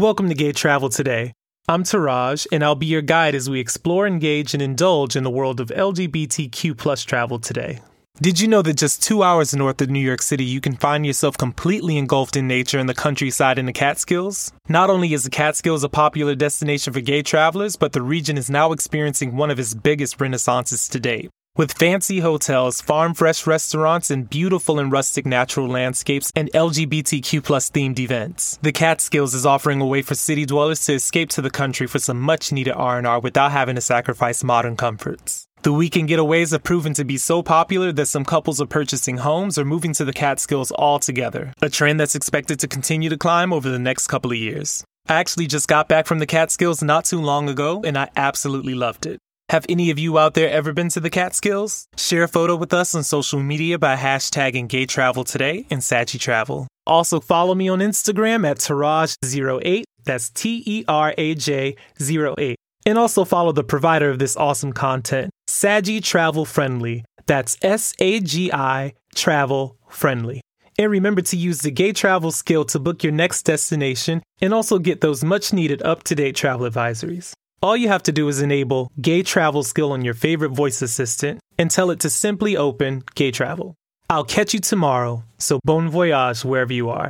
Welcome to Gay Travel Today. I'm Teraj, and I'll be your guide as we explore, engage, and indulge in the world of LGBTQ plus travel today. Did you know that just two hours north of New York City, you can find yourself completely engulfed in nature in the countryside in the Catskills? Not only is the Catskills a popular destination for gay travelers, but the region is now experiencing one of its biggest renaissances to date. With fancy hotels, farm fresh restaurants, and beautiful and rustic natural landscapes and LGBTQ plus themed events, the Catskills is offering a way for city dwellers to escape to the country for some much needed R&R without having to sacrifice modern comforts. The weekend getaways have proven to be so popular that some couples are purchasing homes or moving to the Catskills altogether, a trend that's expected to continue to climb over the next couple of years. I actually just got back from the Catskills not too long ago, and I absolutely loved it. Have any of you out there ever been to the Catskills? Share a photo with us on social media by hashtagging Gay Travel Today and Sagi Travel. Also follow me on Instagram at Teraj08, that's T E R A J 08. And also follow the provider of this awesome content, Sagi Travel Friendly. That's S A G I Travel Friendly. And remember to use the Gay Travel skill to book your next destination and also get those much needed up to date travel advisories. All you have to do is enable Gay Travel skill on your favorite voice assistant and tell it to simply open Gay Travel. I'll catch you tomorrow, so bon voyage wherever you are.